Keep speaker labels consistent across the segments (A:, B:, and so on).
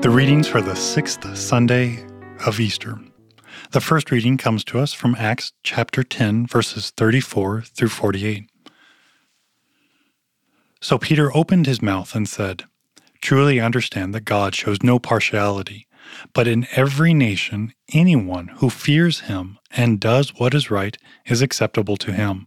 A: The readings for the sixth Sunday of Easter. The first reading comes to us from Acts chapter 10, verses 34 through 48. So Peter opened his mouth and said, Truly understand that God shows no partiality, but in every nation, anyone who fears him and does what is right is acceptable to him.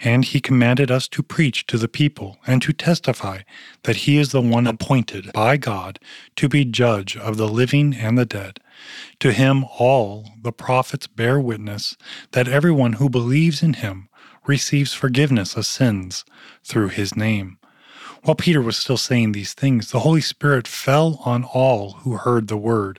A: And he commanded us to preach to the people and to testify that he is the one appointed by God to be judge of the living and the dead. To him all the prophets bear witness that everyone who believes in him receives forgiveness of sins through his name. While Peter was still saying these things, the Holy Spirit fell on all who heard the word.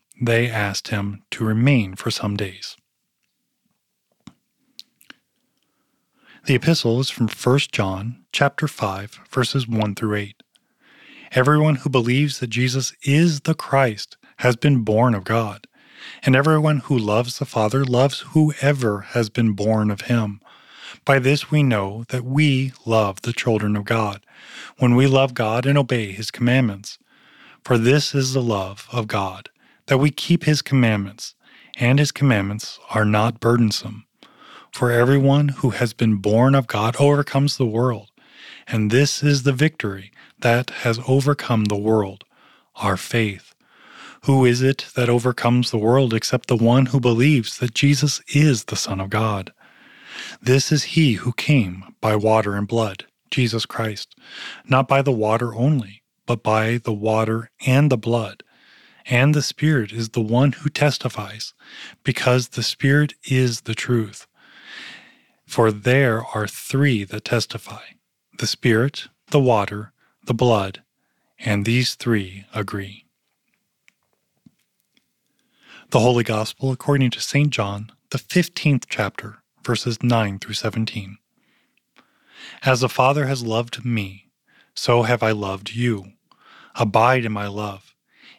A: they asked him to remain for some days. The epistle is from 1 John chapter 5 verses 1 through 8. Everyone who believes that Jesus is the Christ has been born of God, and everyone who loves the Father loves whoever has been born of him. By this we know that we love the children of God, when we love God and obey his commandments. For this is the love of God that we keep his commandments, and his commandments are not burdensome. For everyone who has been born of God overcomes the world, and this is the victory that has overcome the world, our faith. Who is it that overcomes the world except the one who believes that Jesus is the Son of God? This is he who came by water and blood, Jesus Christ, not by the water only, but by the water and the blood and the Spirit is the one who testifies, because the Spirit is the truth. For there are three that testify the Spirit, the water, the blood, and these three agree. The Holy Gospel according to St. John, the 15th chapter, verses 9 through 17. As the Father has loved me, so have I loved you. Abide in my love.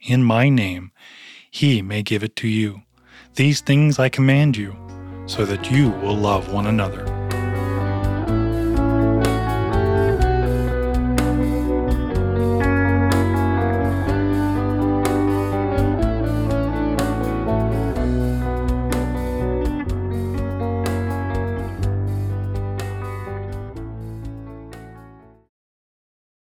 A: in my name, he may give it to you. These things I command you, so that you will love one another.